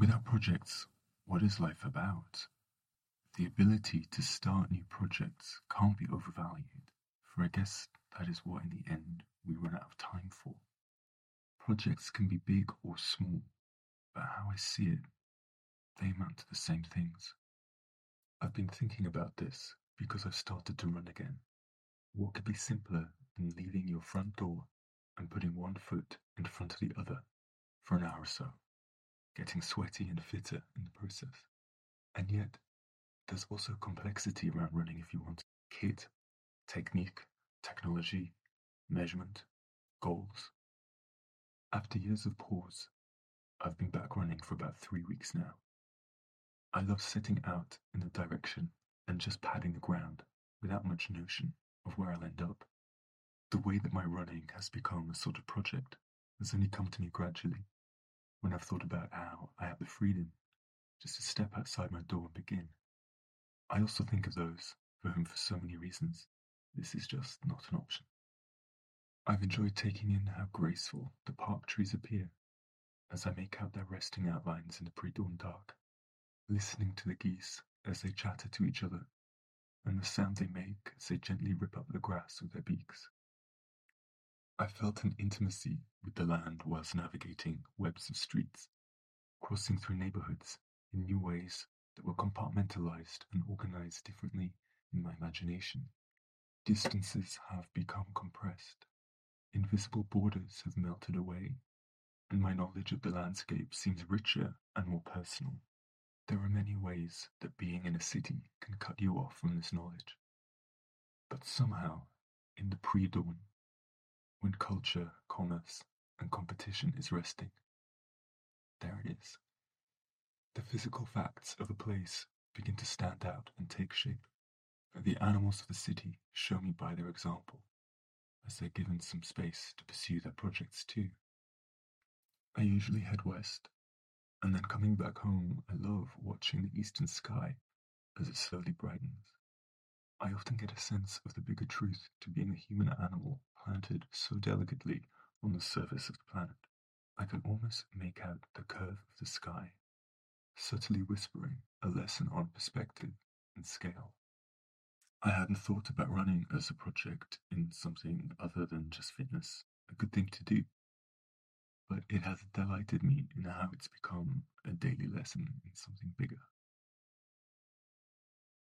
Without projects, what is life about? The ability to start new projects can't be overvalued, for I guess that is what in the end we run out of time for. Projects can be big or small, but how I see it, they amount to the same things. I've been thinking about this because I've started to run again. What could be simpler than leaving your front door and putting one foot in front of the other for an hour or so, getting sweaty and fitter in the process? And yet, there's also complexity around running if you want kit, technique, technology, measurement, goals. After years of pause, I've been back running for about three weeks now. I love setting out in a direction and just padding the ground without much notion of where I'll end up. The way that my running has become a sort of project has only come to me gradually when I've thought about how I have the freedom just to step outside my door and begin. I also think of those for whom, for so many reasons, this is just not an option. I've enjoyed taking in how graceful the park trees appear as I make out their resting outlines in the pre-dawn dark, listening to the geese as they chatter to each other, and the sound they make as they gently rip up the grass with their beaks. I felt an intimacy with the land whilst navigating webs of streets, crossing through neighborhoods in new ways that were compartmentalized and organized differently in my imagination. Distances have become compressed, invisible borders have melted away, and my knowledge of the landscape seems richer and more personal. There are many ways that being in a city can cut you off from this knowledge. But somehow, in the pre dawn, when culture, commerce, and competition is resting, there it is. The physical facts of a place begin to stand out and take shape. The animals of the city show me by their example, as they're given some space to pursue their projects too. I usually head west, and then coming back home, I love watching the eastern sky as it slowly brightens. I often get a sense of the bigger truth to being a human animal planted so delicately on the surface of the planet. I can almost make out the curve of the sky subtly whispering a lesson on perspective and scale. I hadn't thought about running as a project in something other than just fitness, a good thing to do. But it has delighted me in how it's become a daily lesson in something bigger.